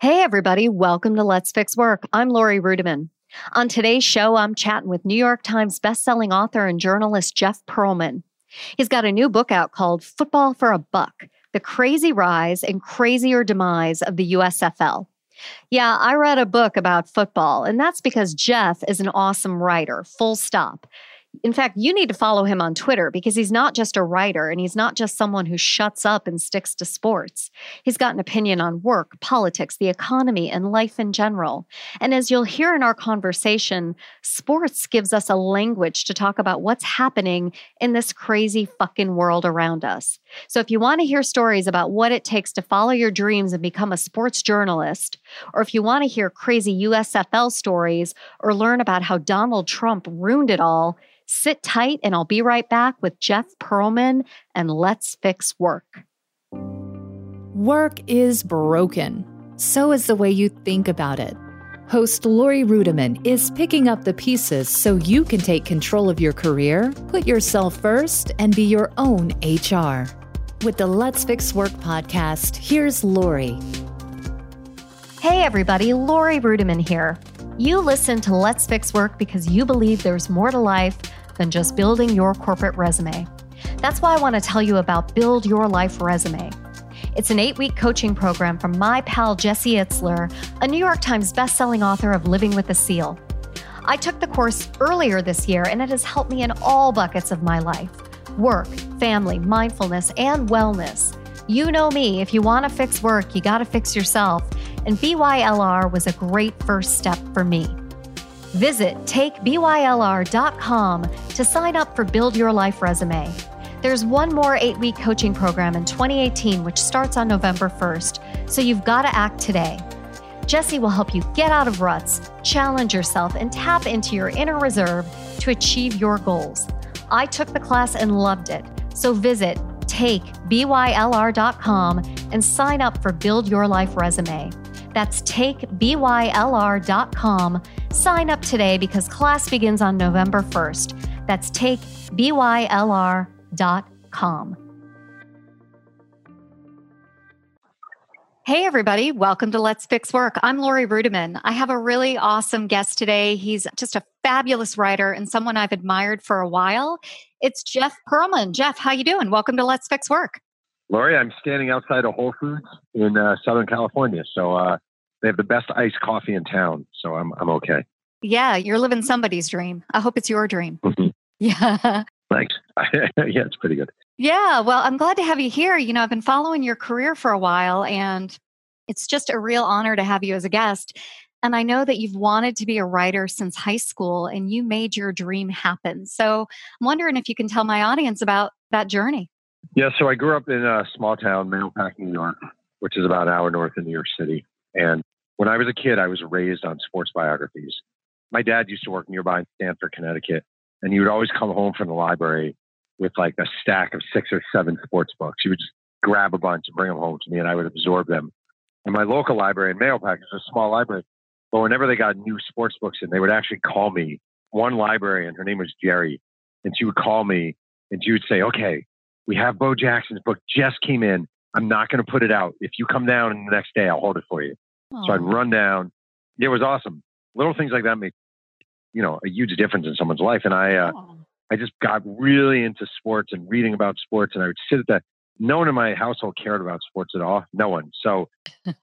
Hey, everybody, welcome to Let's Fix Work. I'm Laurie Ruettimann. On today's show, I'm chatting with New York Times bestselling author and journalist Jeff Pearlman. He's got a new book out called Football for a Buck The Crazy Rise and Crazier Demise of the USFL. Yeah, I read a book about football, and that's because Jeff is an awesome writer, full stop. In fact, you need to follow him on Twitter because he's not just a writer and he's not just someone who shuts up and sticks to sports. He's got an opinion on work, politics, the economy, and life in general. And as you'll hear in our conversation, sports gives us a language to talk about what's happening in this crazy fucking world around us. So if you want to hear stories about what it takes to follow your dreams and become a sports journalist, or if you want to hear crazy USFL stories or learn about how Donald Trump ruined it all, Sit tight, and I'll be right back with Jeff Pearlman and Let's Fix Work. Work is broken. So is the way you think about it. Host Laurie Ruettimann is picking up the pieces so you can take control of your career, put yourself first, and be your own HR. With the Let's Fix Work podcast, here's Laurie. Hey, everybody, Laurie Ruettimann here. You listen to Let's Fix Work because you believe there's more to life than just building your corporate resume. That's why I want to tell you about Build Your Life Resume. It's an eight week coaching program from my pal Jesse Itzler, a New York Times bestselling author of Living with a SEAL. I took the course earlier this year and it has helped me in all buckets of my life work, family, mindfulness, and wellness. You know me, if you want to fix work, you got to fix yourself. And BYLR was a great first step for me. Visit takeBYLR.com to sign up for Build Your Life Resume. There's one more eight week coaching program in 2018, which starts on November 1st, so you've got to act today. Jesse will help you get out of ruts, challenge yourself, and tap into your inner reserve to achieve your goals. I took the class and loved it, so visit takebylr.com and sign up for Build Your Life Resume. That's takebylr.com. Sign up today because class begins on November 1st. That's takebylr.com. Hey, everybody. Welcome to Let's Fix Work. I'm Laurie Ruettimann. I have a really awesome guest today. He's just a fabulous writer and someone I've admired for a while. It's Jeff Pearlman. Jeff, how you doing? Welcome to Let's Fix Work. Laurie, I'm standing outside of Whole Foods in uh, Southern California. So uh, they have the best iced coffee in town, so I'm I'm okay. Yeah, you're living somebody's dream. I hope it's your dream. Mm-hmm. Yeah. Thanks. yeah, it's pretty good. Yeah, well, I'm glad to have you here. You know, I've been following your career for a while and it's just a real honor to have you as a guest. And I know that you've wanted to be a writer since high school and you made your dream happen. So I'm wondering if you can tell my audience about that journey. Yeah, so I grew up in a small town, Mahopac, New York, which is about an hour north of New York City. And when I was a kid, I was raised on sports biographies. My dad used to work nearby in Stamford, Connecticut, and he would always come home from the library with like a stack of six or seven sports books. He would just grab a bunch and bring them home to me, and I would absorb them. And my local library in Mahopac is a small library, but whenever they got new sports books in, they would actually call me. One librarian, her name was Jerry, and she would call me and she would say, "Okay, we have Bo Jackson's book just came in. I'm not going to put it out. If you come down in the next day, I'll hold it for you." Aww. So I'd run down. It was awesome. Little things like that make, you know, a huge difference in someone's life. And I, uh, I just got really into sports and reading about sports. And I would sit at the, no one in my household cared about sports at all. No one. So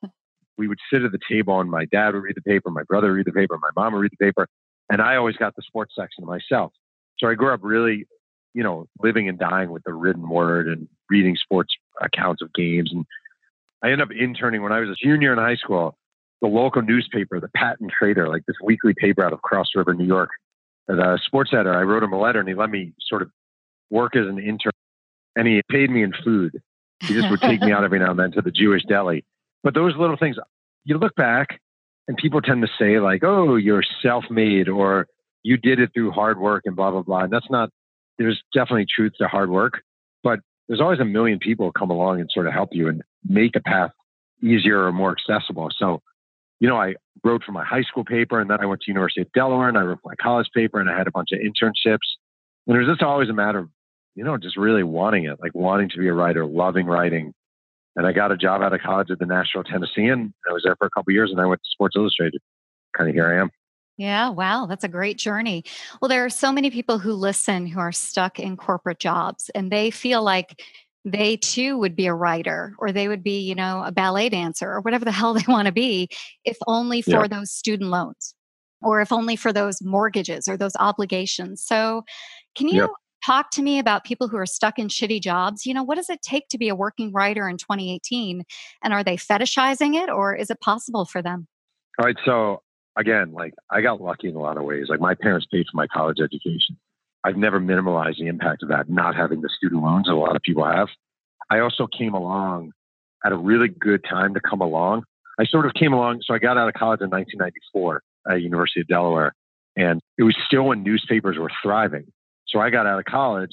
we would sit at the table and my dad would read the paper, my brother would read the paper, my mom would read the paper. And I always got the sports section to myself. So I grew up really, you know, living and dying with the written word and reading sports accounts of games. And I ended up interning when I was a junior in high school. The local newspaper, the Patent Trader, like this weekly paper out of Cross River, New York, a sports editor, I wrote him a letter and he let me sort of work as an intern. And he paid me in food. He just would take me out every now and then to the Jewish deli. But those little things, you look back and people tend to say, like, oh, you're self made or you did it through hard work and blah, blah, blah. And that's not, there's definitely truth to hard work. But there's always a million people come along and sort of help you and make a path easier or more accessible. So, you know, I wrote for my high school paper and then I went to University of Delaware and I wrote my college paper and I had a bunch of internships. And it was just always a matter of, you know, just really wanting it, like wanting to be a writer, loving writing. And I got a job out of college at the Nashville Tennessean. I was there for a couple years and I went to Sports Illustrated. Kind of here I am. Yeah, wow, that's a great journey. Well, there are so many people who listen who are stuck in corporate jobs and they feel like they too would be a writer or they would be, you know, a ballet dancer or whatever the hell they want to be, if only for yeah. those student loans or if only for those mortgages or those obligations. So, can you talk to me about people who are stuck in shitty jobs? You know, what does it take to be a working writer in 2018? And are they fetishizing it or is it possible for them? All right. So, again, like I got lucky in a lot of ways. Like my parents paid for my college education. I've never minimalized the impact of that, not having the student loans that a lot of people have. I also came along at a really good time to come along. I sort of came along. So I got out of college in 1994 at University of Delaware, and it was still when newspapers were thriving. So I got out of college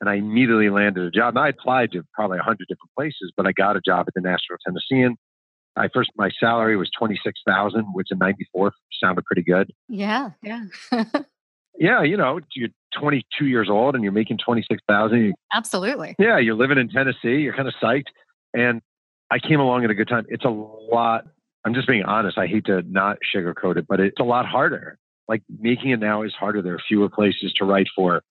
and I immediately landed a job. And I applied to probably a hundred different places, but I got a job at the Nashville Tennessean. I first my salary was twenty six thousand, which in '94 sounded pretty good. Yeah, yeah, yeah. You know, you're 22 years old and you're making 26 thousand. Absolutely. Yeah, you're living in Tennessee. You're kind of psyched, and I came along at a good time. It's a lot. I'm just being honest. I hate to not sugarcoat it, but it's a lot harder. Like making it now is harder. There are fewer places to write for.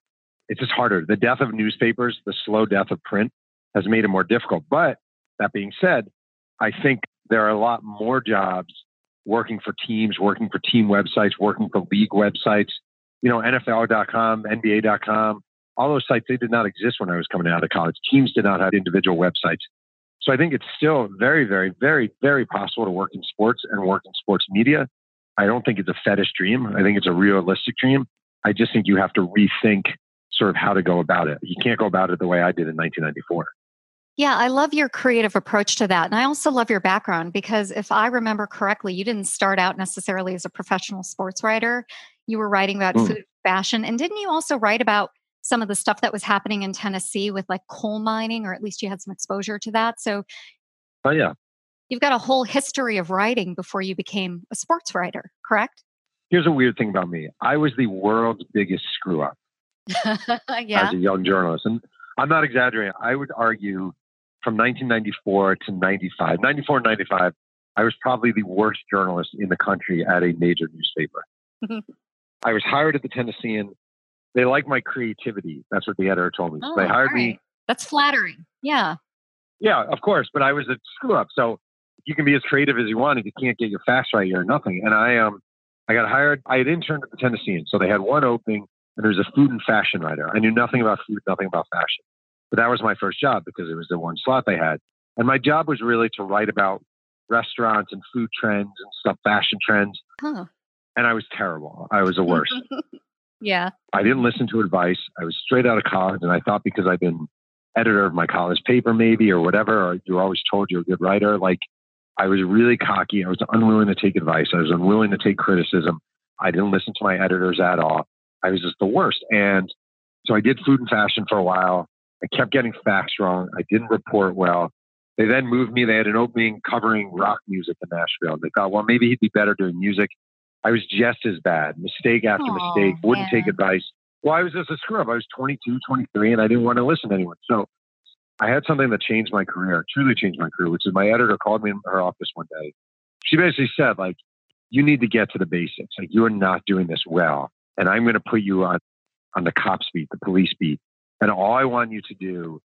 It's just harder. The death of newspapers, the slow death of print, has made it more difficult. But that being said, I think there are a lot more jobs working for teams, working for team websites, working for league websites. You know, NFL.com, NBA.com, all those sites, they did not exist when I was coming out of college. Teams did not have individual websites. So I think it's still very, very, very, very possible to work in sports and work in sports media. I don't think it's a fetish dream. I think it's a realistic dream. I just think you have to rethink sort of how to go about it. You can't go about it the way I did in 1994. Yeah, I love your creative approach to that. And I also love your background because if I remember correctly, you didn't start out necessarily as a professional sports writer. You were writing about mm. food fashion. And didn't you also write about some of the stuff that was happening in Tennessee with like coal mining, or at least you had some exposure to that? So, oh, yeah. You've got a whole history of writing before you became a sports writer, correct? Here's a weird thing about me I was the world's biggest screw up yeah. as a young journalist. And I'm not exaggerating. I would argue from 1994 to 95, 94 and 95, I was probably the worst journalist in the country at a major newspaper. I was hired at the Tennessean. They like my creativity. That's what the editor told me. Oh, they hired right. me. That's flattering. Yeah. Yeah, of course. But I was a screw up. So you can be as creative as you want. If you can't get your facts right, you're nothing. And I um I got hired. I had interned at the Tennessean. So they had one opening and there was a food and fashion writer. I knew nothing about food, nothing about fashion. But that was my first job because it was the one slot they had. And my job was really to write about restaurants and food trends and stuff, fashion trends. Huh. And I was terrible. I was the worst. yeah. I didn't listen to advice. I was straight out of college. And I thought because I'd been editor of my college paper, maybe, or whatever, or you're always told you're a good writer, like I was really cocky. I was unwilling to take advice. I was unwilling to take criticism. I didn't listen to my editors at all. I was just the worst. And so I did food and fashion for a while. I kept getting facts wrong. I didn't report well. They then moved me. They had an opening covering rock music in Nashville. They thought, well, maybe he'd be better doing music. I was just as bad, mistake after oh, mistake, wouldn't take advice. Well, I was just a screw up. I was 22, 23, and I didn't want to listen to anyone. So I had something that changed my career, truly changed my career, which is my editor called me in her office one day. She basically said, like, you need to get to the basics. Like, you are not doing this well. And I'm going to put you on, on the cops beat, the police beat, and all I want you to do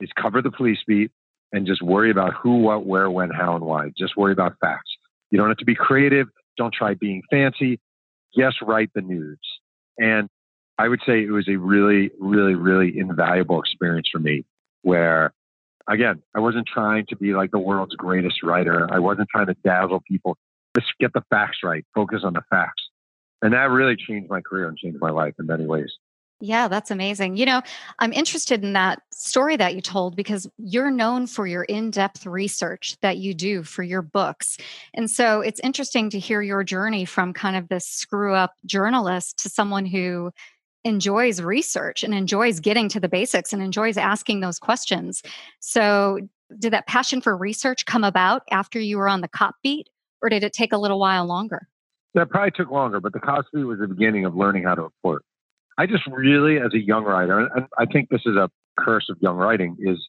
is cover the police beat and just worry about who, what, where, when, how, and why. Just worry about facts. You don't have to be creative. Don't try being fancy. Just write the news. And I would say it was a really, really, really invaluable experience for me where, again, I wasn't trying to be like the world's greatest writer. I wasn't trying to dazzle people. Just get the facts right. Focus on the facts. And that really changed my career and changed my life in many ways. Yeah, that's amazing. You know, I'm interested in that story that you told because you're known for your in depth research that you do for your books. And so it's interesting to hear your journey from kind of this screw up journalist to someone who enjoys research and enjoys getting to the basics and enjoys asking those questions. So, did that passion for research come about after you were on the cop beat, or did it take a little while longer? That probably took longer, but the cop beat was the beginning of learning how to report. I just really, as a young writer, and I think this is a curse of young writing, is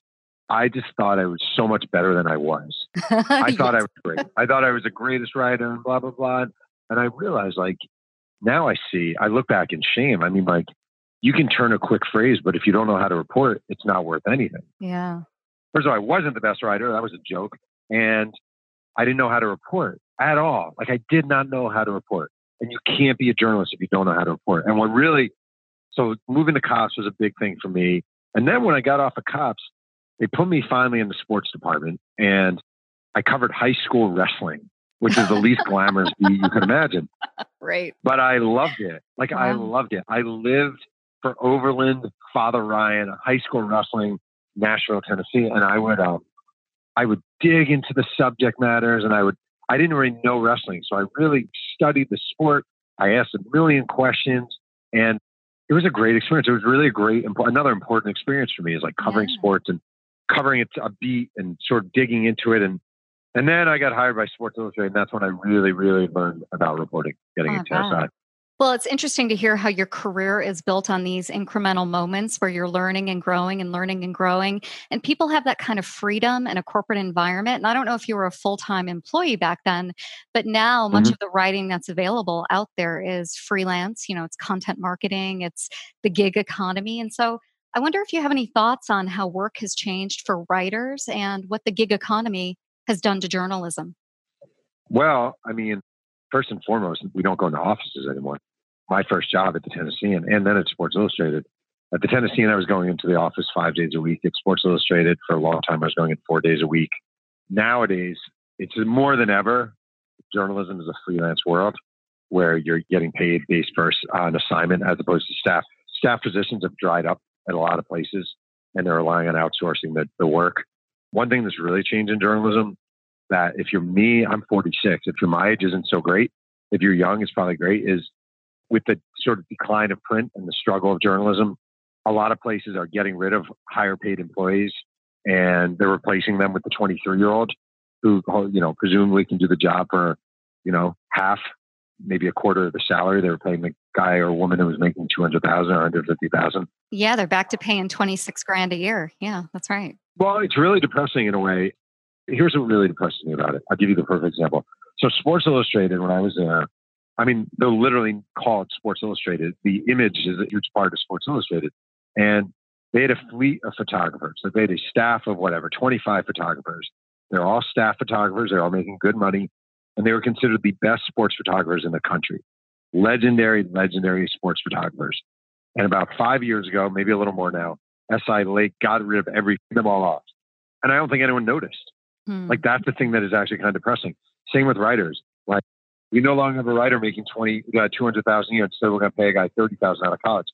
I just thought I was so much better than I was. I thought I was great. I thought I was the greatest writer and blah, blah, blah. And I realized, like, now I see, I look back in shame. I mean, like, you can turn a quick phrase, but if you don't know how to report, it's not worth anything. Yeah. First of all, I wasn't the best writer. That was a joke. And I didn't know how to report at all. Like, I did not know how to report. And you can't be a journalist if you don't know how to report. And what really, so moving to cops was a big thing for me. And then when I got off of cops, they put me finally in the sports department and I covered high school wrestling, which is the least glamorous beat you can imagine. Right. But I loved it. Like I loved it. I lived for Overton, Father Ryan, high school wrestling, Nashville, Tennessee, and I would um, I would dig into the subject matters, and I would I didn't really know wrestling, so I really studied the sport. I asked a million questions, and it was a great experience. It was really a great another important experience for me is like covering yeah. sports and covering it a beat and sort of digging into it and and then I got hired by Sports Illustrated, and that's when I really, really learned about reporting, getting oh, into wow. SI. Well, it's interesting to hear how your career is built on these incremental moments where you're learning and growing and learning and growing. And people have that kind of freedom in a corporate environment. And I don't know if you were a full time employee back then, but now much mm-hmm. of the writing that's available out there is freelance. You know, it's content marketing, it's the gig economy. And so I wonder if you have any thoughts on how work has changed for writers and what the gig economy has done to journalism. Well, I mean, first and foremost, we don't go into offices anymore. My first job at the Tennessean and then at Sports Illustrated. At the Tennessean, I was going into the office five days a week. At Sports Illustrated, for a long time, I was going in four days a week. Nowadays, it's more than ever. Journalism is a freelance world where you're getting paid based first on assignment as opposed to staff. Staff positions have dried up at a lot of places, and they're relying on outsourcing the, the work. One thing that's really changed in journalism that if you're me, I'm 46. If you're my age, isn't so great. If you're young, it's probably great. Is with the sort of decline of print and the struggle of journalism, a lot of places are getting rid of higher paid employees and they're replacing them with the 23 year old who, you know, presumably can do the job for, you know, half maybe a quarter of the salary they were paying the guy or woman who was making 200,000 or 150,000. Yeah, they're back to paying 26 grand a year. Yeah, that's right. Well, it's really depressing in a way. Here's what really depresses me about it. I'll give you the perfect example. So Sports Illustrated, when I was there, I mean, they'll literally call it Sports Illustrated. The image is a huge part of Sports Illustrated. And they had a fleet of photographers. So they had a staff of whatever, 25 photographers. They're all staff photographers. They're all making good money and they were considered the best sports photographers in the country. Legendary, legendary sports photographers. And about five years ago, maybe a little more now, SI Lake got rid of every them all off. And I don't think anyone noticed. Hmm. Like that's the thing that is actually kind of depressing. Same with writers. Like we no longer have a writer making 20, uh, 200,000 a year. Instead, we're going to pay a guy 30,000 out of college.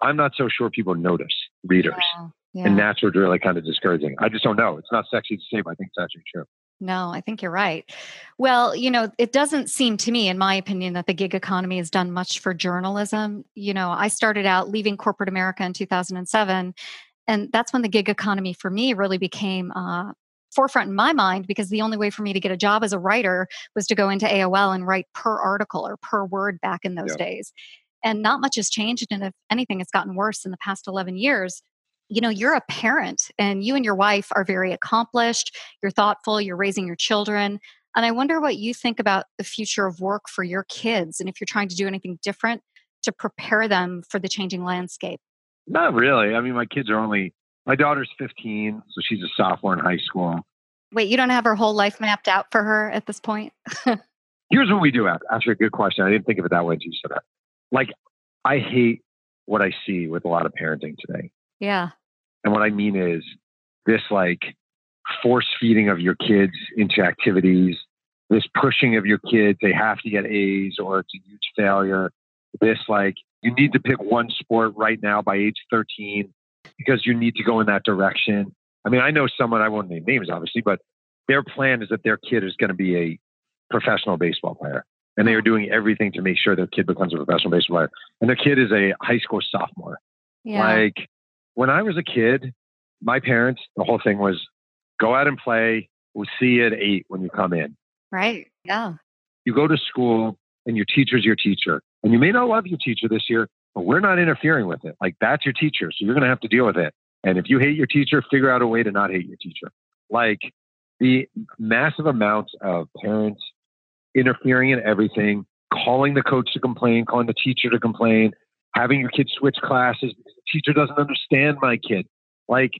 I'm not so sure people notice readers. Yeah, yeah. And that's what's really kind of discouraging. I just don't know. It's not sexy to say, but I think it's actually true. No, I think you're right. Well, you know, it doesn't seem to me, in my opinion, that the gig economy has done much for journalism. You know, I started out leaving corporate America in 2007, and that's when the gig economy for me really became uh, forefront in my mind because the only way for me to get a job as a writer was to go into AOL and write per article or per word back in those yeah. days. And not much has changed. And if anything, it's gotten worse in the past 11 years you know you're a parent and you and your wife are very accomplished you're thoughtful you're raising your children and i wonder what you think about the future of work for your kids and if you're trying to do anything different to prepare them for the changing landscape not really i mean my kids are only my daughter's 15 so she's a sophomore in high school. Wait you don't have her whole life mapped out for her at this point? Here's what we do actually a good question. I didn't think of it that way until you said that. Like i hate what i see with a lot of parenting today. Yeah. And what I mean is this like force feeding of your kids into activities, this pushing of your kids, they have to get A's or it's a huge failure. This like, you need to pick one sport right now by age 13 because you need to go in that direction. I mean, I know someone, I won't name names obviously, but their plan is that their kid is going to be a professional baseball player. And they are doing everything to make sure their kid becomes a professional baseball player. And their kid is a high school sophomore. Yeah. Like, when I was a kid, my parents, the whole thing was go out and play. We'll see you at eight when you come in. Right. Yeah. You go to school and your teacher's your teacher. And you may not love your teacher this year, but we're not interfering with it. Like that's your teacher. So you're going to have to deal with it. And if you hate your teacher, figure out a way to not hate your teacher. Like the massive amounts of parents interfering in everything, calling the coach to complain, calling the teacher to complain, having your kid switch classes the teacher doesn't understand my kid. Like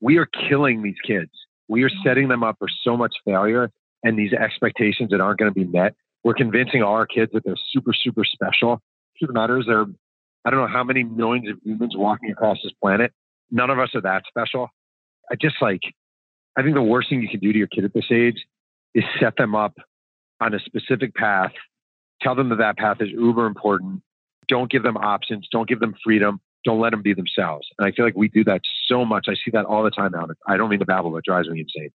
we are killing these kids. We are setting them up for so much failure and these expectations that aren't going to be met. We're convincing all our kids that they're super, super special. Truth matters, there are, I don't know how many millions of humans walking across this planet. None of us are that special. I just like, I think the worst thing you can do to your kid at this age is set them up on a specific path. Tell them that that path is uber important. Don't give them options. Don't give them freedom. Don't let them be themselves. And I feel like we do that so much. I see that all the time now. I don't mean to babble, but it drives me insane.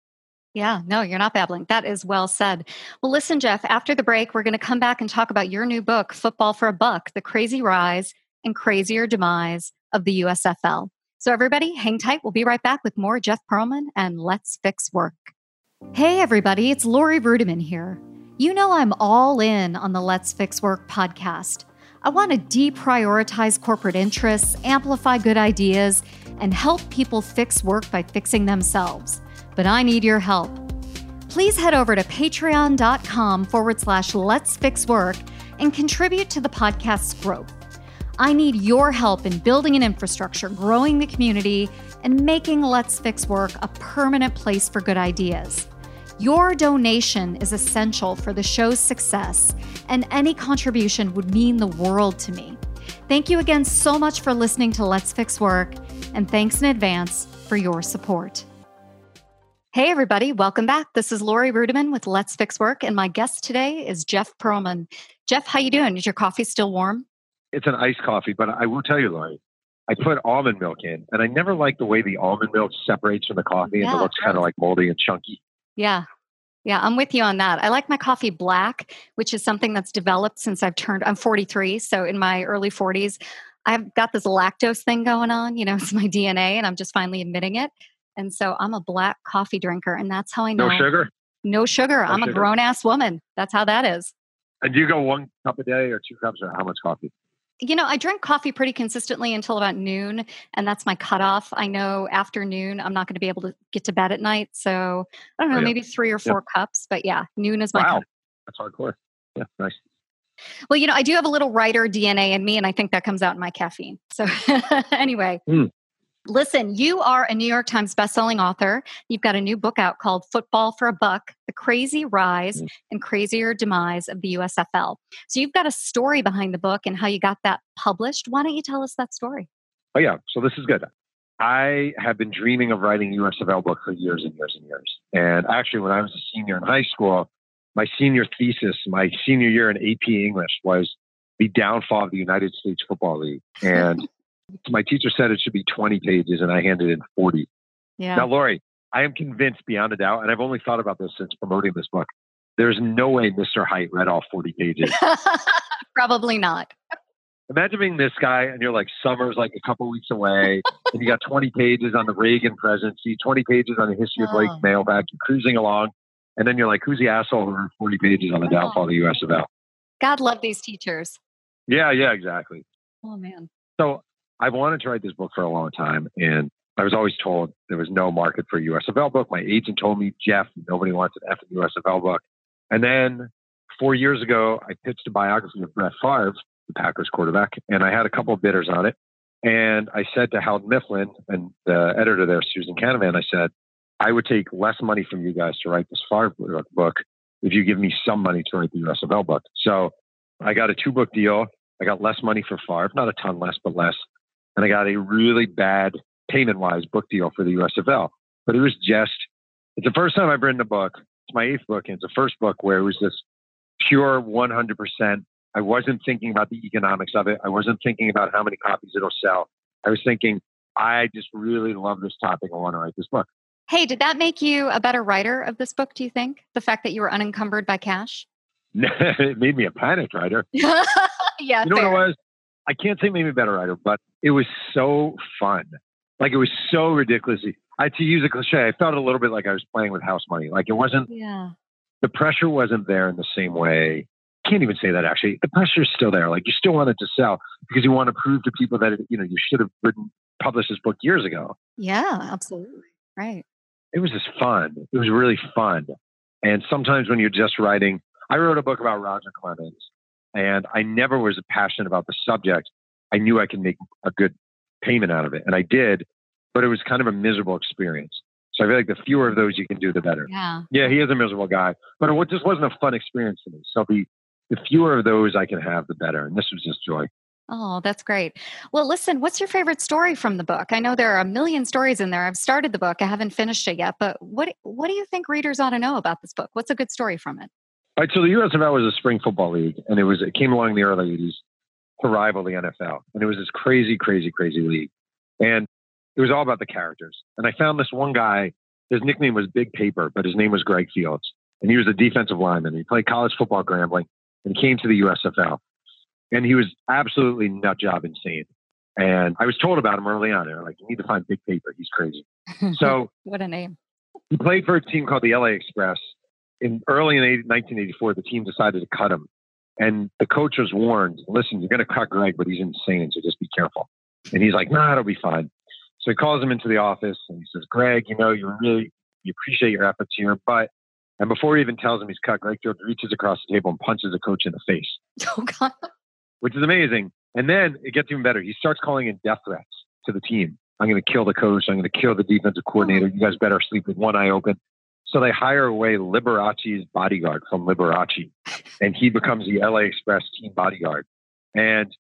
Yeah, no, you're not babbling. That is well said. Well, listen, Jeff, after the break, we're going to come back and talk about your new book, Football for a Buck The Crazy Rise and Crazier Demise of the USFL. So, everybody, hang tight. We'll be right back with more Jeff Pearlman and Let's Fix Work. Hey, everybody, it's Laurie Ruettimann here. You know, I'm all in on the Let's Fix Work podcast. I want to deprioritize corporate interests, amplify good ideas, and help people fix work by fixing themselves. But I need your help. Please head over to patreon.com forward slash let's fix work and contribute to the podcast's growth. I need your help in building an infrastructure, growing the community, and making Let's Fix Work a permanent place for good ideas. Your donation is essential for the show's success, and any contribution would mean the world to me. Thank you again so much for listening to Let's Fix Work, and thanks in advance for your support. Hey, everybody, welcome back. This is Laurie Ruettimann with Let's Fix Work, and my guest today is Jeff Pearlman. Jeff, how you doing? Is your coffee still warm? It's an iced coffee, but I will tell you, Laurie, I put almond milk in, and I never like the way the almond milk separates from the coffee yeah, and it looks kind of like moldy and chunky. Yeah. Yeah, I'm with you on that. I like my coffee black, which is something that's developed since I've turned, I'm 43. So in my early 40s, I've got this lactose thing going on. You know, it's my DNA, and I'm just finally admitting it. And so I'm a black coffee drinker, and that's how I know. No sugar? No sugar. No I'm sugar. a grown ass woman. That's how that is. And do you go one cup a day or two cups, or how much coffee? You know, I drink coffee pretty consistently until about noon, and that's my cutoff. I know after noon, I'm not going to be able to get to bed at night. So I don't know, oh, yeah. maybe three or four yeah. cups. But yeah, noon is my wow. Cutoff. That's hardcore. Yeah, nice. Well, you know, I do have a little writer DNA in me, and I think that comes out in my caffeine. So anyway, mm. Listen, you are a New York Times bestselling author. You've got a new book out called Football for a Buck The Crazy Rise mm. and Crazier Demise of the USFL. So you've got a story behind the book and how you got that published. Why don't you tell us that story? Oh, yeah. So this is good. I have been dreaming of writing a USFL book for years and years and years. And actually, when I was a senior in high school, my senior thesis, my senior year in AP English was the downfall of the United States Football League. And my teacher said it should be 20 pages, and I handed in 40. Yeah. Now, Laurie, I am convinced beyond a doubt, and I've only thought about this since promoting this book. There's no way Mr. Height read all 40 pages. Probably not. Imagine being this guy, and you're like, summer's like a couple weeks away, and you got 20 pages on the Reagan presidency, 20 pages on the history of Blake's oh. mailbag, you're cruising along, and then you're like, who's the asshole who wrote 40 pages on the uh-huh. downfall of the USFL? God love these teachers. Yeah, yeah, exactly. Oh, man. So I've wanted to write this book for a long time, and I was always told there was no market for a USFL book. My agent told me, Jeff, nobody wants an effing USFL book. And then four years ago, I pitched a biography of Brett Favre, the Packers quarterback, and I had a couple of bidders on it. And I said to Houghton Mifflin and the editor there, Susan Canavan, I said, I would take less money from you guys to write this Favre book if you give me some money to write the USFL book. So I got a two book deal. I got less money for Favre, not a ton less, but less and I got a really bad payment wise book deal for the USFL. But it was just, it's the first time I've written a book. It's my eighth book, and it's the first book where it was this pure 100%. I wasn't thinking about the economics of it. I wasn't thinking about how many copies it'll sell. I was thinking, I just really love this topic. I want to write this book. Hey, did that make you a better writer of this book, do you think? The fact that you were unencumbered by cash? it made me a panic writer. yeah. You know fair. what it was? I can't say maybe a better writer, but it was so fun. Like it was so ridiculous. I to use a cliche, I felt a little bit like I was playing with house money. Like it wasn't yeah. the pressure wasn't there in the same way. Can't even say that actually. The pressure is still there. Like you still wanted to sell because you want to prove to people that you know you should have written published this book years ago. Yeah, absolutely. Right. It was just fun. It was really fun. And sometimes when you're just writing, I wrote a book about Roger Clemens, and I never was passionate about the subject. I knew I could make a good payment out of it, and I did, but it was kind of a miserable experience. So I feel like the fewer of those you can do, the better. Yeah. Yeah, he is a miserable guy, but it just wasn't a fun experience to me. So the the fewer of those I can have, the better. And this was just joy. Oh, that's great. Well, listen, what's your favorite story from the book? I know there are a million stories in there. I've started the book, I haven't finished it yet, but what what do you think readers ought to know about this book? What's a good story from it? All right, so the USFL was a spring football league, and it was it came along in the early '80s to rival the NFL, and it was this crazy, crazy, crazy league, and it was all about the characters. And I found this one guy. His nickname was Big Paper, but his name was Greg Fields, and he was a defensive lineman. He played college football at Grambling, and came to the USFL, and he was absolutely nut job insane. And I was told about him early on. They're like, you need to find Big Paper. He's crazy. So what a name. He played for a team called the LA Express, in early in 1984, the team decided to cut him. And the coach was warned, listen, you're going to cut Greg, but he's insane, so just be careful. And he's like, nah, it'll be fine. So he calls him into the office and he says, Greg, you know, you really you appreciate your efforts here, but and before he even tells him he's cut, Greg Field reaches across the table and punches the coach in the face. Oh God. Which is amazing. And then it gets even better. He starts calling in death threats to the team. I'm going to kill the coach. I'm going to kill the defensive coordinator. You guys better sleep with one eye open. So they hire away Liberace's bodyguard from Liberace, and he becomes the LA Express team bodyguard. And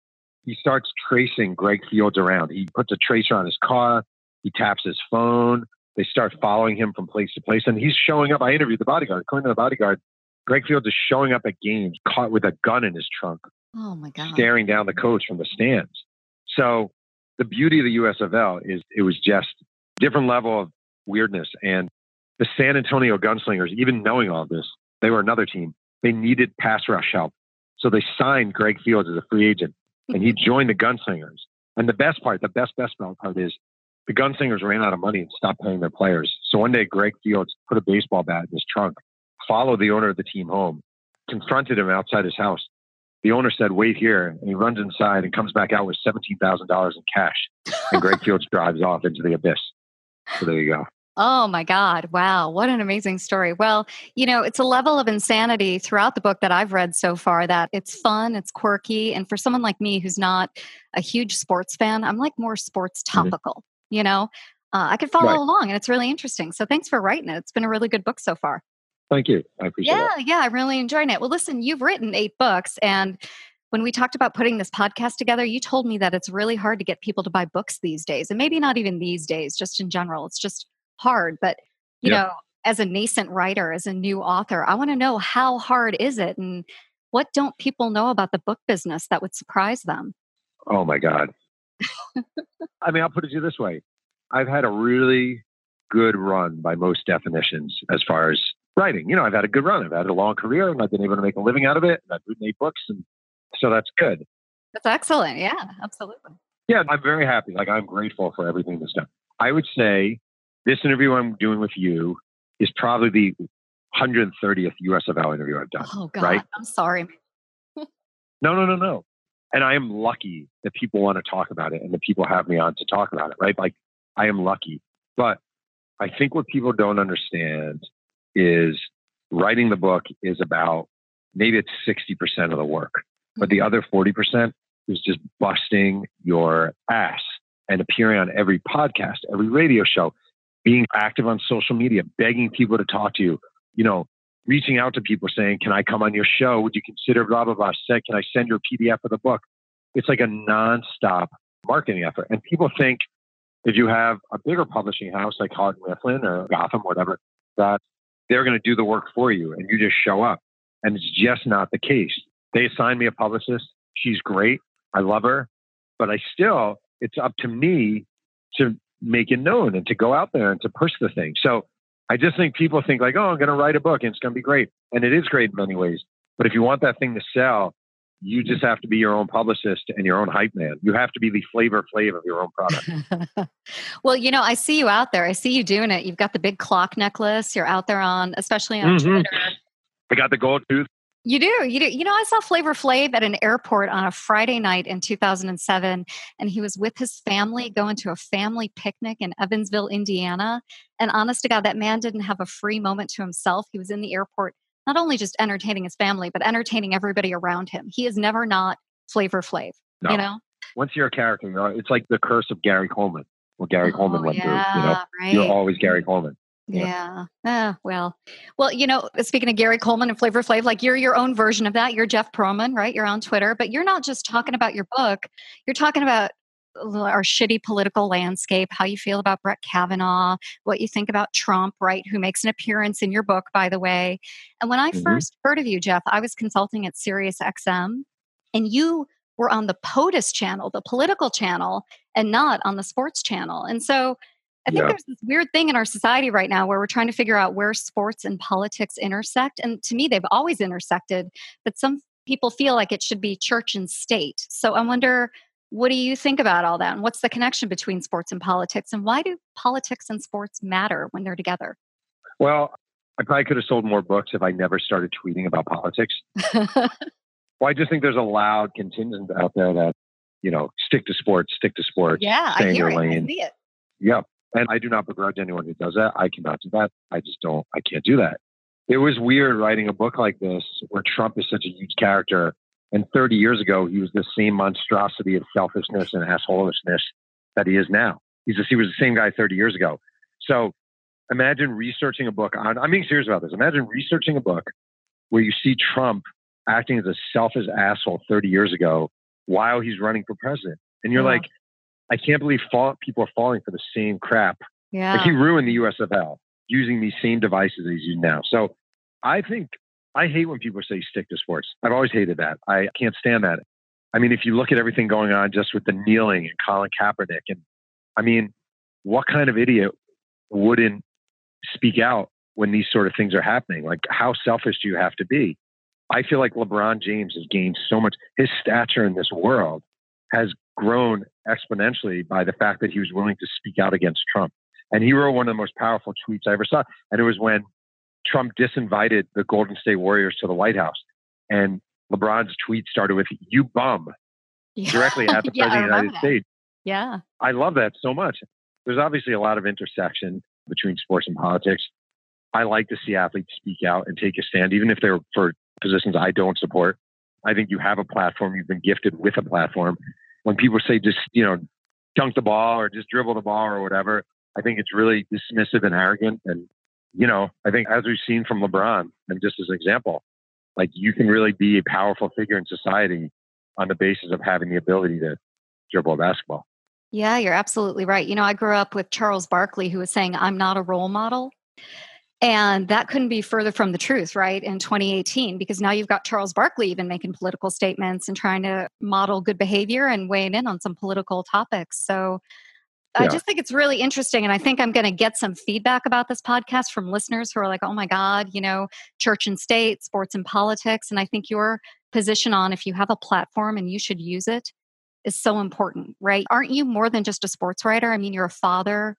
he starts tracing Greg Fields around. He puts a tracer on his car. He taps his phone. They start following him from place to place, and he's showing up. I interviewed the bodyguard. According to the bodyguard, Greg Fields is showing up at games, caught with a gun in his trunk. Oh my God! Staring down the coach from the stands. So the beauty of the USFL is it was just different level of weirdness and the San Antonio Gunslingers, even knowing all this, they were another team. They needed pass rush help. So they signed Greg Fields as a free agent and he joined the Gunslingers. And the best part, the best, best part is the Gunslingers ran out of money and stopped paying their players. So one day, Greg Fields put a baseball bat in his trunk, followed the owner of the team home, confronted him outside his house. The owner said, Wait here. And he runs inside and comes back out with $17,000 in cash. And Greg Fields drives off into the abyss. So there you go. Oh my God. Wow. What an amazing story. Well, you know, it's a level of insanity throughout the book that I've read so far that it's fun, it's quirky. And for someone like me who's not a huge sports fan, I'm like more sports mm-hmm. topical, mm-hmm. you know? Uh, I could follow right. along and it's really interesting. So thanks for writing it. It's been a really good book so far. Thank you. I appreciate it. Yeah, yeah. I'm really enjoying it. Well, listen, you've written eight books and when we talked about putting this podcast together, you told me that it's really hard to get people to buy books these days. And maybe not even these days, just in general. It's just hard. But, you know, as a nascent writer, as a new author, I want to know how hard is it and what don't people know about the book business that would surprise them? Oh my God. I mean, I'll put it to you this way. I've had a really good run by most definitions as far as writing. You know, I've had a good run. I've had a long career and I've been able to make a living out of it. I've written eight books and so that's good. That's excellent. Yeah, absolutely. Yeah, I'm very happy. Like I'm grateful for everything that's done. I would say this interview I'm doing with you is probably the 130th USFL interview I've done. Oh God, right? I'm sorry. no, no, no, no. And I am lucky that people want to talk about it and that people have me on to talk about it, right? Like I am lucky. But I think what people don't understand is writing the book is about maybe it's 60% of the work, but the mm-hmm. other 40% is just busting your ass and appearing on every podcast, every radio show, being active on social media, begging people to talk to you, you know, reaching out to people saying, Can I come on your show? Would you consider blah, blah, blah? Said, Can I send you a PDF of the book? It's like a nonstop marketing effort. And people think if you have a bigger publishing house like Houghton Mifflin or Gotham, whatever, that they're going to do the work for you and you just show up. And it's just not the case. They assigned me a publicist. She's great. I love her. But I still, it's up to me to make it known and to go out there and to push the thing. So I just think people think like, oh, I'm going to write a book and it's going to be great. And it is great in many ways. But if you want that thing to sell, you just have to be your own publicist and your own hype man. You have to be the flavor flav of your own product. well, you know, I see you out there. I see you doing it. You've got the big clock necklace. You're out there on, especially on mm-hmm. Twitter. I got the gold tooth. You do, you do. You know, I saw Flavor Flav at an airport on a Friday night in 2007, and he was with his family going to a family picnic in Evansville, Indiana. And honest to God, that man didn't have a free moment to himself. He was in the airport, not only just entertaining his family, but entertaining everybody around him. He is never not Flavor Flav. No. You know, once you're a character, it's like the curse of Gary Coleman. What Gary oh, Coleman went yeah, through. You know, right. you're always Gary Coleman. Yeah. yeah. Uh, well, well, you know, speaking of Gary Coleman and Flavor Flav, like you're your own version of that. You're Jeff Pearlman, right? You're on Twitter, but you're not just talking about your book. You're talking about our shitty political landscape, how you feel about Brett Kavanaugh, what you think about Trump, right? Who makes an appearance in your book, by the way. And when I mm-hmm. first heard of you, Jeff, I was consulting at Sirius XM, and you were on the POTUS channel, the political channel, and not on the sports channel. And so I think yeah. there's this weird thing in our society right now where we're trying to figure out where sports and politics intersect. And to me, they've always intersected, but some people feel like it should be church and state. So I wonder, what do you think about all that? And what's the connection between sports and politics? And why do politics and sports matter when they're together? Well, I probably could have sold more books if I never started tweeting about politics. well, I just think there's a loud contingent out there that, you know, stick to sports, stick to sports. Yeah, I hear it. Lane. I see it. Yep. And I do not begrudge anyone who does that. I cannot do that. I just don't, I can't do that. It was weird writing a book like this where Trump is such a huge character. And 30 years ago, he was the same monstrosity of selfishness and assholishness that he is now. He's just, he was the same guy 30 years ago. So imagine researching a book on, I'm being serious about this. Imagine researching a book where you see Trump acting as a selfish asshole 30 years ago while he's running for president. And you're yeah. like, I can't believe fall, people are falling for the same crap. Yeah. Like he ruined the USFL using these same devices that he's using now. So I think I hate when people say stick to sports. I've always hated that. I can't stand that. I mean, if you look at everything going on just with the kneeling and Colin Kaepernick, and I mean, what kind of idiot wouldn't speak out when these sort of things are happening? Like, how selfish do you have to be? I feel like LeBron James has gained so much. His stature in this world has grown exponentially by the fact that he was willing to speak out against Trump. And he wrote one of the most powerful tweets I ever saw. And it was when Trump disinvited the Golden State Warriors to the White House. And LeBron's tweet started with, You bum, yeah. directly at the yeah, President of the United that. States. Yeah. I love that so much. There's obviously a lot of intersection between sports and politics. I like to see athletes speak out and take a stand, even if they're for positions I don't support. I think you have a platform, you've been gifted with a platform, when people say just, you know, dunk the ball or just dribble the ball or whatever, I think it's really dismissive and arrogant. And, you know, I think as we've seen from LeBron, and just as an example, like you can really be a powerful figure in society on the basis of having the ability to dribble a basketball. Yeah, you're absolutely right. You know, I grew up with Charles Barkley, who was saying, I'm not a role model. And that couldn't be further from the truth, right? In 2018, because now you've got Charles Barkley even making political statements and trying to model good behavior and weighing in on some political topics. So yeah. I just think it's really interesting. And I think I'm going to get some feedback about this podcast from listeners who are like, oh my God, you know, church and state, sports and politics. And I think your position on if you have a platform and you should use it is so important, right? Aren't you more than just a sports writer? I mean, you're a father,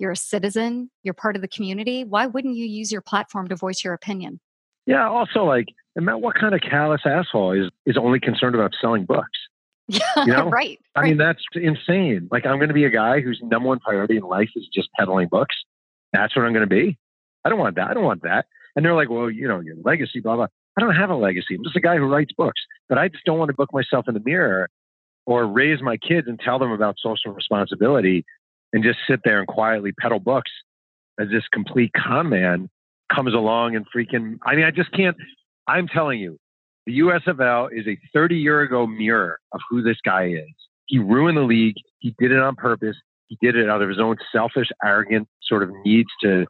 you're a citizen, you're part of the community. Why wouldn't you use your platform to voice your opinion? Yeah. Also, like, what kind of callous asshole is is only concerned about selling books? Yeah, you know? right. I right. mean, that's insane. Like, I'm going to be a guy whose number one priority in life is just peddling books. That's what I'm going to be. I don't want that. I don't want that. And they're like, well, you know, your legacy, blah, blah. I don't have a legacy. I'm just a guy who writes books. But I just don't want to book myself in the mirror or raise my kids and tell them about social responsibility and just sit there and quietly peddle books as this complete con man comes along and freaking. I mean, I just can't. I'm telling you, the USFL is a 30 year ago mirror of who this guy is. He ruined the league. He did it on purpose. He did it out of his own selfish, arrogant sort of needs to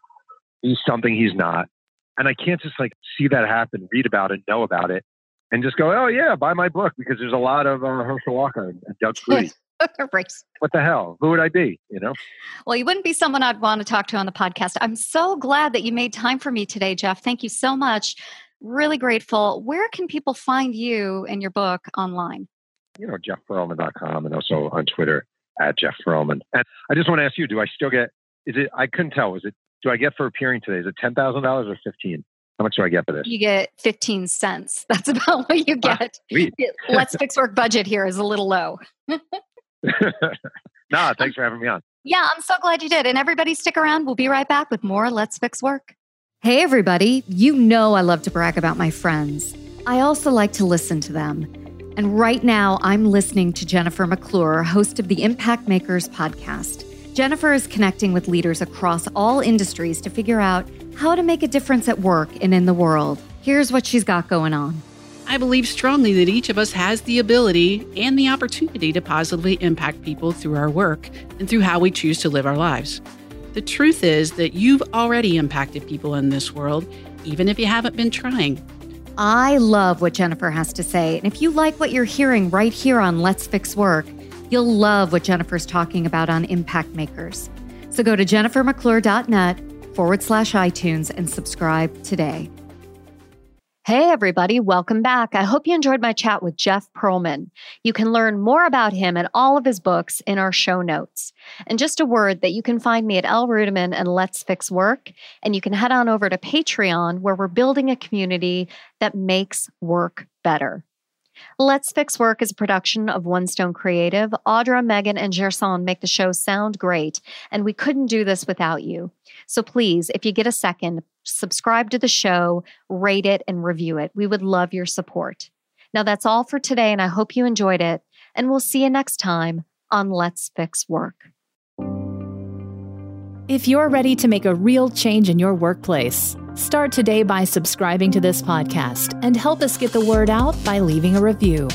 be something he's not. And I can't just like see that happen, read about it, know about it, and just go, oh yeah, buy my book because there's a lot of uh, Herschel Walker and Doug Flutie. right. What the hell? Who would I be? You know? Well, you wouldn't be someone I'd want to talk to on the podcast. I'm so glad that you made time for me today, Jeff. Thank you so much. Really grateful. Where can people find you and your book online? You know, jeffpearlman.com and also on Twitter at Jeff Pearlman. And I just want to ask you, do I still get, is it, I couldn't tell, is it, do I get for appearing today? Is it $10,000 or 15? How much do I get for this? You get 15 cents. That's about what you Ah, get. sweet. Let's Fix Work budget here is a little low. no, thanks for having me on. Yeah, I'm so glad you did. And everybody stick around. We'll be right back with more Let's Fix Work. Hey, everybody. You know I love to brag about my friends. I also like to listen to them. And right now, I'm listening to Jennifer McClure, host of the Impact Makers podcast. Jennifer is connecting with leaders across all industries to figure out how to make a difference at work and in the world. Here's what she's got going on. I believe strongly that each of us has the ability and the opportunity to positively impact people through our work and through how we choose to live our lives. The truth is that you've already impacted people in this world, even if you haven't been trying. I love what Jennifer has to say. And if you like what you're hearing right here on Let's Fix Work, you'll love what Jennifer's talking about on Impact Makers. So go to jennifermcclure.net forward slash iTunes and subscribe today. Hey, everybody, welcome back. I hope you enjoyed my chat with Jeff Pearlman. You can learn more about him and all of his books in our show notes. And just a word that you can find me at L. Ruettimann and Let's Fix Work. And you can head on over to Patreon, where we're building a community that makes work better. Let's Fix Work is a production of One Stone Creative. Audra, Megan, and Gerson make the show sound great, and we couldn't do this without you. So please, if you get a second, subscribe to the show, rate it, and review it. We would love your support. Now, that's all for today, and I hope you enjoyed it. And we'll see you next time on Let's Fix Work. If you're ready to make a real change in your workplace, start today by subscribing to this podcast and help us get the word out by leaving a review.